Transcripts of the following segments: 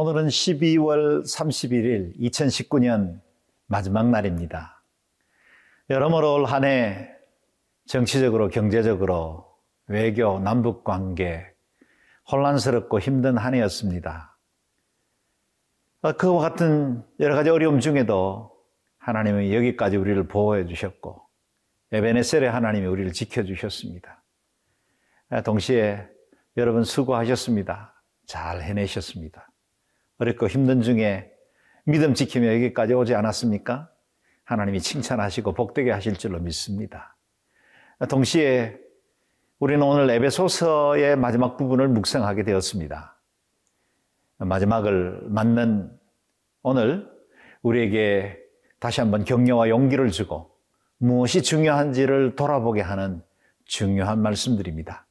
오늘은 12월 31일 2019년 마지막 날입니다. 여러모로 올 한 해 정치적으로 경제적으로 외교 남북 관계 혼란스럽고 힘든 한 해였습니다. 어, 그와 같은 여러 가지 어려움 중에도 하나님은 여기까지 우리를 보호해 주셨고 에베네셀의 하나님이 우리를 지켜 주셨습니다. 아, 동시에 여러분 수고하셨습니다. 잘 해내셨습니다. 어렵고 힘든 중에 믿음 지키며 여기까지 오지 않았습니까? 하나님이 칭찬하시고 복되게 하실 줄로 믿습니다. 동시에 우리는 오늘 에베소서의 마지막 부분을 묵상하게 되었습니다. 마지막을 맞는 오늘 우리에게 다시 한번 격려와 용기를 주고 무엇이 중요한지를 돌아보게 하는 중요한 말씀들입니다.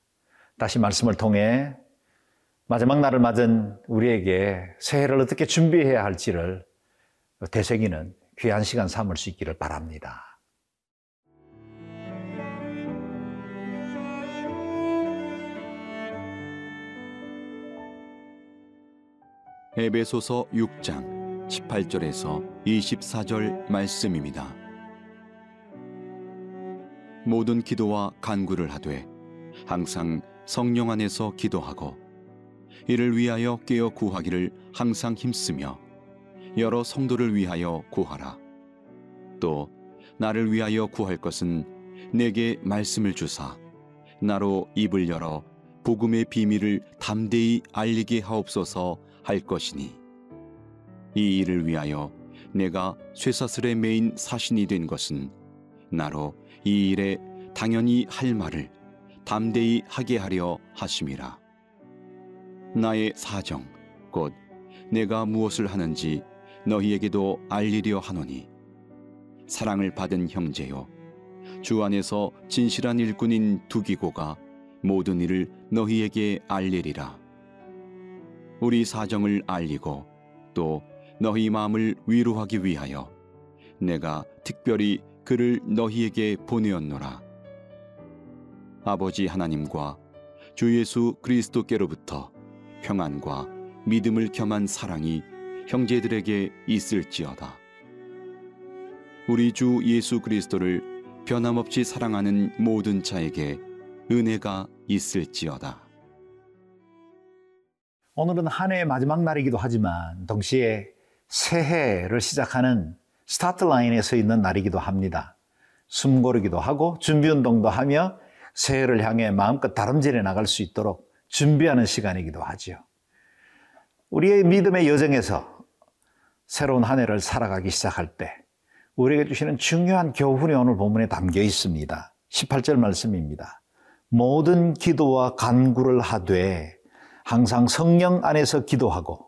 다시 말씀을 통해 마지막 날을 맞은 우리에게 새해를 어떻게 준비해야 할지를 되새기는 귀한 시간 삼을 수 있기를 바랍니다. 에베소서 6장 18절에서 24절 말씀입니다. 모든 기도와 간구를 하되 항상 성령 안에서 기도하고 이를 위하여 깨어 구하기를 항상 힘쓰며 여러 성도를 위하여 구하라. 또 나를 위하여 구할 것은 내게 말씀을 주사 나로 입을 열어 복음의 비밀을 담대히 알리게 하옵소서 할 것이니 이 일을 위하여 내가 쇠사슬에 매인 사신이 된 것은 나로 이 일에 당연히 할 말을 담대히 하게 하려 하심이라. 나의 사정 곧 내가 무엇을 하는지 너희에게도 알리려 하노니. 사랑을 받은 형제요 주 안에서 진실한 일꾼인 두기고가 모든 일을 너희에게 알리리라. 우리 사정을 알리고 또 너희 마음을 위로하기 위하여 내가 특별히 그를 너희에게 보내었노라. 아버지 하나님과 주 예수 그리스도께로부터 평안과 믿음을 겸한 사랑이 형제들에게 있을지어다. 우리 주 예수 그리스도를 변함없이 사랑하는 모든 자에게 은혜가 있을지어다. 오늘은 한 해의 마지막 날이기도 하지만 동시에 새해를 시작하는 스타트 라인에 서 있는 날이기도 합니다. 숨 고르기도 하고 준비 운동도 하며 새해를 향해 마음껏 다름질해 나갈 수 있도록 준비하는 시간이기도 하지요. 우리의 믿음의 여정에서 새로운 한 해를 살아가기 시작할 때 우리에게 주시는 중요한 교훈이 오늘 본문에 담겨 있습니다. 18절 말씀입니다. 모든 기도와 간구를 하되 항상 성령 안에서 기도하고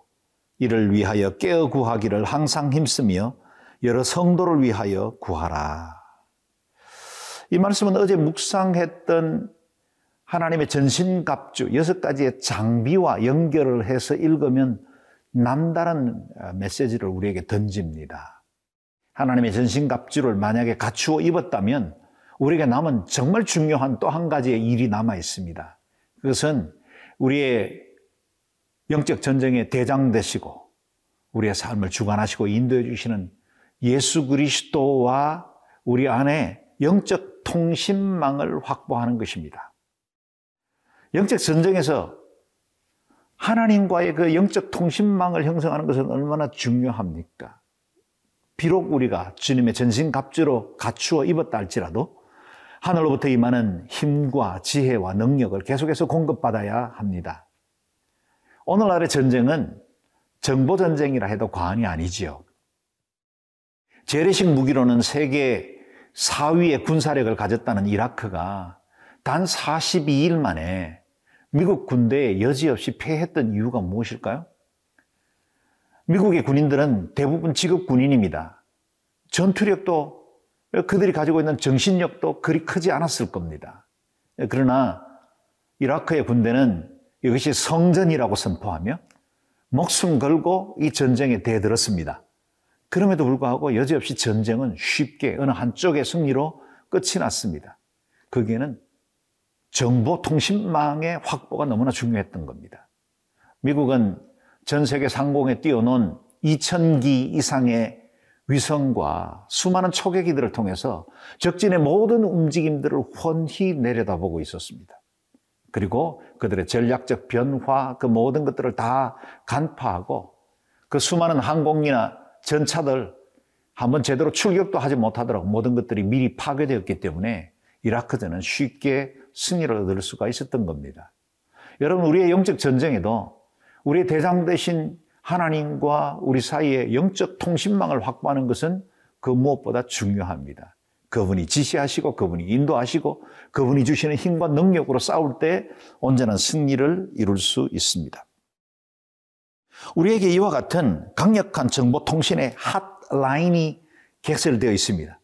이를 위하여 깨어 구하기를 항상 힘쓰며 여러 성도를 위하여 구하라. 이 말씀은 어제 묵상했던 하나님의 전신갑주 여섯 가지의 장비와 연결을 해서 읽으면 남다른 메시지를 우리에게 던집니다. 하나님의 전신갑주를 만약에 갖추어 입었다면 우리에게 남은 정말 중요한 또 한 가지의 일이 남아 있습니다. 그것은 우리의 영적 전쟁의 대장 되시고 우리의 삶을 주관하시고 인도해 주시는 예수 그리스도와 우리 안에 영적 통신망을 확보하는 것입니다. 영적 전쟁에서 하나님과의 그 영적 통신망을 형성하는 것은 얼마나 중요합니까? 비록 우리가 주님의 전신갑주로 갖추어 입었다 할지라도 하늘로부터 임하는 힘과 지혜와 능력을 계속해서 공급받아야 합니다. 오늘날의 전쟁은 정보전쟁이라 해도 과언이 아니지요. 재래식 무기로는 세계 4위의 군사력을 가졌다는 이라크가 단 42일 만에 미국 군대에 여지없이 패했던 이유가 무엇일까요? 미국의 군인들은 대부분 직업 군인입니다. 전투력도 그들이 가지고 있는 정신력도 그리 크지 않았을 겁니다. 그러나 이라크의 군대는 이것이 성전이라고 선포하며 목숨 걸고 이 전쟁에 대들었습니다. 그럼에도 불구하고 여지없이 전쟁은 쉽게 어느 한쪽의 승리로 끝이 났습니다. 거기에는 정보통신망의 확보가 너무나 중요했던 겁니다. 미국은 전 세계 상공에 띄워놓은 2,000기 이상의 위성과 수많은 초계기들을 통해서 적진의 모든 움직임들을 훤히 내려다보고 있었습니다. 그리고 그들의 전략적 변화, 그 모든 것들을 다 간파하고 그 수많은 항공기나 전차들 한번 제대로 출격도 하지 못하도록 모든 것들이 미리 파괴되었기 때문에 이라크전은 쉽게 승리를 얻을 수가 있었던 겁니다. 여러분, 우리의 영적 전쟁에도 우리의 대장 되신 하나님과 우리 사이에 영적 통신망을 확보하는 것은 그 무엇보다 중요합니다. 그분이 지시하시고 그분이 인도하시고 그분이 주시는 힘과 능력으로 싸울 때 언제나 승리를 이룰 수 있습니다. 우리에게 이와 같은 강력한 정보 통신의 핫라인이 객설되어 있습니다.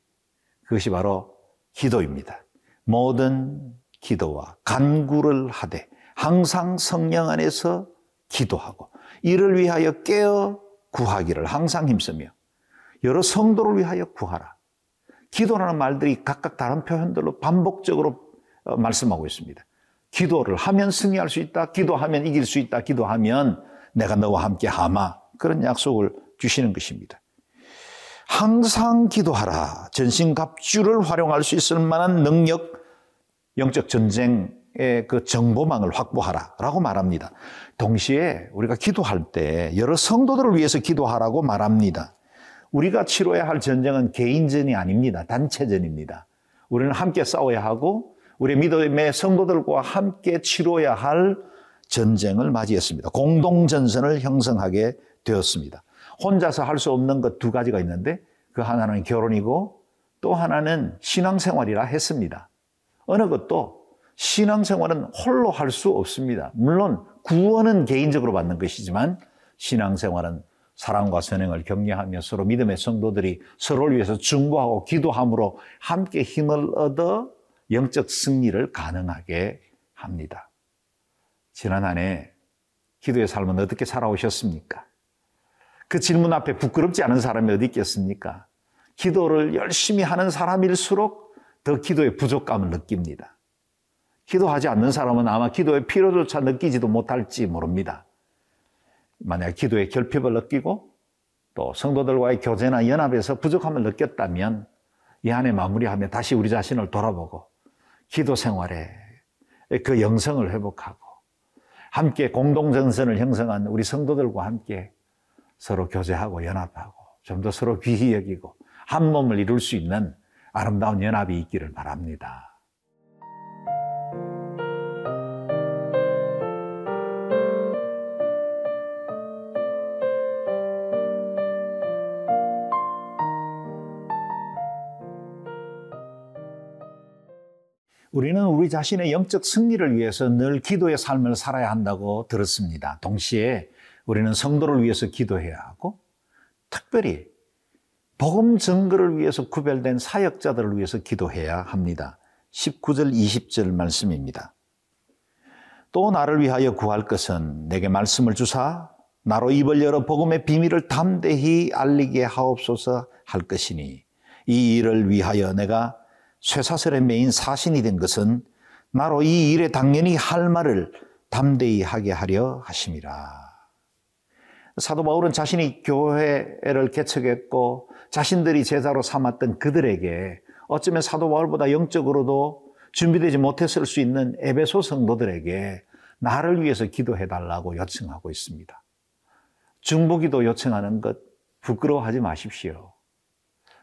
그것이 바로 기도입니다. 모든 기도와 간구를 하되 항상 성령 안에서 기도하고 이를 위하여 깨어 구하기를 항상 힘쓰며 여러 성도를 위하여 구하라. 기도라는 말들이 각각 다른 표현들로 반복적으로 어, 말씀하고 있습니다. 기도를 하면 승리할 수 있다. 기도하면 이길 수 있다. 기도하면 내가 너와 함께 하마. 그런 약속을 주시는 것입니다. 항상 기도하라. 전신갑주를 활용할 수 있을 만한 능력, 영적 전쟁의 그 정보망을 확보하라. 라고 말합니다. 동시에 우리가 기도할 때 여러 성도들을 위해서 기도하라고 말합니다. 우리가 치러야 할 전쟁은 개인전이 아닙니다. 단체전입니다. 우리는 함께 싸워야 하고 우리 믿음의 성도들과 함께 치러야 할 전쟁을 맞이했습니다. 공동전선을 형성하게 되었습니다. 혼자서 할 수 없는 것 두 가지가 있는데 그 하나는 결혼이고 또 하나는 신앙생활이라 했습니다. 어느 것도 신앙생활은 홀로 할 수 없습니다. 물론 구원은 개인적으로 받는 것이지만 신앙생활은 사랑과 선행을 격려하며 서로 믿음의 성도들이 서로를 위해서 중보하고 기도함으로 함께 힘을 얻어 영적 승리를 가능하게 합니다. 지난 한 해 기도의 삶은 어떻게 살아오셨습니까? 그 질문 앞에 부끄럽지 않은 사람이 어디 있겠습니까? 기도를 열심히 하는 사람일수록 더 기도의 부족감을 느낍니다. 기도하지 않는 사람은 아마 기도의 필요조차 느끼지도 못할지 모릅니다. 만약 기도의 결핍을 느끼고 또 성도들과의 교제나 연합에서 부족함을 느꼈다면 이 안에 마무리하며 다시 우리 자신을 돌아보고 기도 생활에 그 영성을 회복하고 함께 공동전선을 형성한 우리 성도들과 함께 서로 교제하고 연합하고 좀 더 서로 귀히 여기고 한 몸을 이룰 수 있는 아름다운 연합이 있기를 바랍니다. 우리는 우리 자신의 영적 승리를 위해서 늘 기도의 삶을 살아야 한다고 들었습니다. 동시에 우리는 성도를 위해서 기도해야 하고 특별히 복음 증거를 위해서 구별된 사역자들을 위해서 기도해야 합니다. 19절 20절 말씀입니다. 또 나를 위하여 구할 것은 내게 말씀을 주사 나로 입을 열어 복음의 비밀을 담대히 알리게 하옵소서 할 것이니 이 일을 위하여 내가 쇠사슬에 매인 사신이 된 것은 나로 이 일에 당연히 할 말을 담대히 하게 하려 하심이라. 사도 바울은 자신이 교회를 개척했고 자신들이 제자로 삼았던 그들에게 어쩌면 사도 바울보다 영적으로도 준비되지 못했을 수 있는 에베소 성도들에게 나를 위해서 기도해 달라고 요청하고 있습니다. 중보기도 요청하는 것 부끄러워하지 마십시오.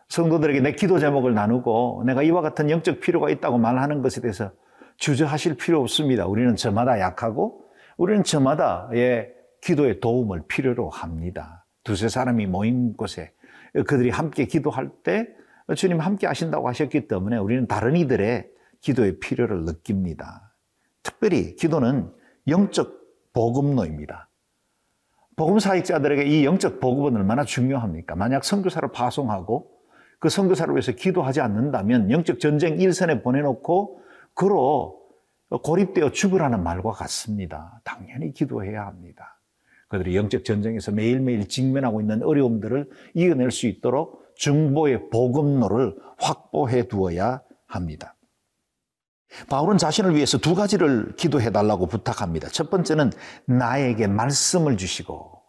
성도들에게 내 기도 제목을 나누고 내가 이와 같은 영적 필요가 있다고 말하는 것에 대해서 주저하실 필요 없습니다. 우리는 저마다 약하고 우리는 저마다의 기도의 도움을 필요로 합니다. 두세 사람이 모인 곳에 그들이 함께 기도할 때 주님 함께 하신다고 하셨기 때문에 우리는 다른 이들의 기도의 필요를 느낍니다. 특별히 기도는 영적 보급로입니다. 복음 사역자들에게 이 영적 보급은 얼마나 중요합니까? 만약 선교사를 파송하고 그 선교사를 위해서 기도하지 않는다면 영적 전쟁 일선에 보내놓고 그로 고립되어 죽으라는 말과 같습니다. 당연히 기도해야 합니다. 그들이 영적 전쟁에서 매일매일 직면하고 있는 어려움들을 이겨낼 수 있도록 중보의 복음로를 확보해 두어야 합니다. 바울은 자신을 위해서 두 가지를 기도해 달라고 부탁합니다. 첫 번째는 나에게 말씀을 주시고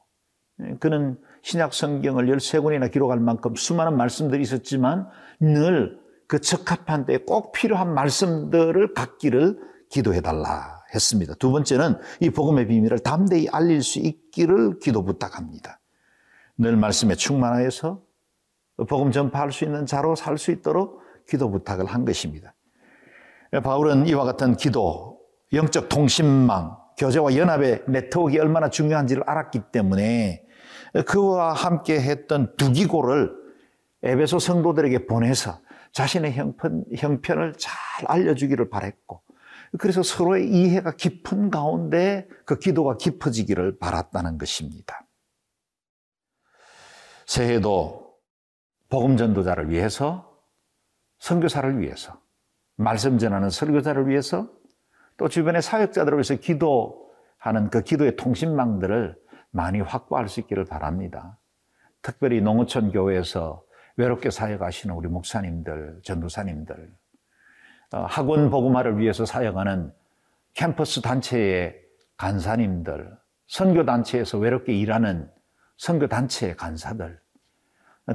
그는 신약 성경을 13권이나 기록할 만큼 수많은 말씀들이 있었지만 늘 그 적합한 때에 꼭 필요한 말씀들을 갖기를 기도해 달라 했습니다. 두 번째는 이 복음의 비밀을 담대히 알릴 수 있기를 기도 부탁합니다. 늘 말씀에 충만하여서 복음 전파할 수 있는 자로 살 수 있도록 기도 부탁을 한 것입니다. 바울은 이와 같은 기도, 영적 통신망, 교제와 연합의 네트워크가 얼마나 중요한지를 알았기 때문에 그와 함께 했던 두기고를 에베소 성도들에게 보내서 자신의 형편, 형편을 잘 알려주기를 바랬고 그래서 서로의 이해가 깊은 가운데 그 기도가 깊어지기를 바랐다는 것입니다. 새해도 복음 전도자를 위해서 선교사를 위해서 말씀 전하는 설교자를 위해서 또 주변의 사역자들을 위해서 기도하는 그 기도의 통신망들을 많이 확보할 수 있기를 바랍니다. 특별히 농어촌 교회에서 외롭게 사역하시는 우리 목사님들, 전도사님들, 어, 학원 복음화를 위해서 사역하는 캠퍼스 단체의 간사님들, 선교 단체에서 외롭게 일하는 선교 단체의 간사들,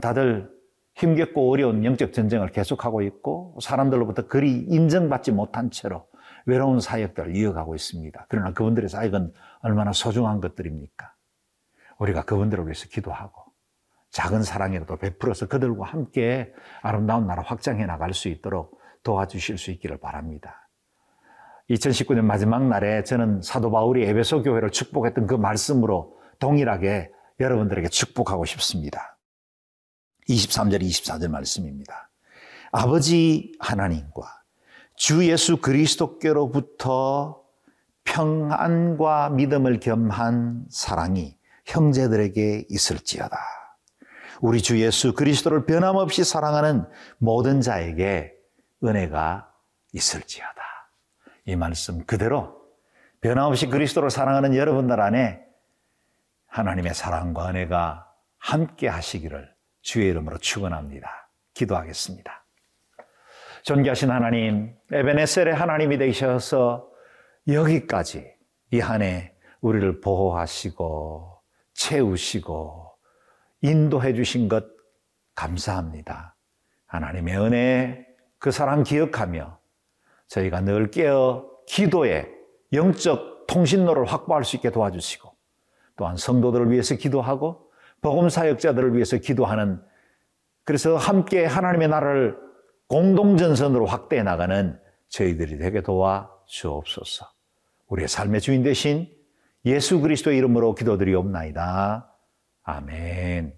다들 힘겹고 어려운 영적 전쟁을 계속하고 있고 사람들로부터 그리 인정받지 못한 채로 외로운 사역들을 이어가고 있습니다. 그러나 그분들의 사역은 얼마나 소중한 것들입니까? 우리가 그분들을 위해서 기도하고 작은 사랑이라도 베풀어서 그들과 함께 아름다운 나라 확장해 나갈 수 있도록 도와주실 수 있기를 바랍니다. 2019년 마지막 날에 저는 사도 바울이 에베소 교회를 축복했던 그 말씀으로 동일하게 여러분들에게 축복하고 싶습니다. 23절, 24절 말씀입니다. 아버지 하나님과 주 예수 그리스도께로부터 평안과 믿음을 겸한 사랑이 형제들에게 있을지어다. 우리 주 예수 그리스도를 변함없이 사랑하는 모든 자에게 은혜가 있을지어다. 이 말씀 그대로 변함없이 그리스도를 사랑하는 여러분들 안에 하나님의 사랑과 은혜가 함께 하시기를 주의 이름으로 축원합니다. 기도하겠습니다. 존귀하신 하나님, 에베네셀의 하나님이 되셔서 여기까지 이 한 해 우리를 보호하시고 채우시고 인도해 주신 것 감사합니다. 하나님의 은혜 그 사랑 기억하며 저희가 늘 깨어 기도에 영적 통신로를 확보할 수 있게 도와주시고 또한 성도들을 위해서 기도하고 복음 사역자들을 위해서 기도하는 그래서 함께 하나님의 나라를 공동 전선으로 확대해 나가는 저희들이 되게 도와 주옵소서. 우리의 삶의 주인 되신 예수 그리스도의 이름으로 기도드리옵나이다. 아멘.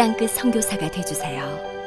땅끝 선교사가 되주세요.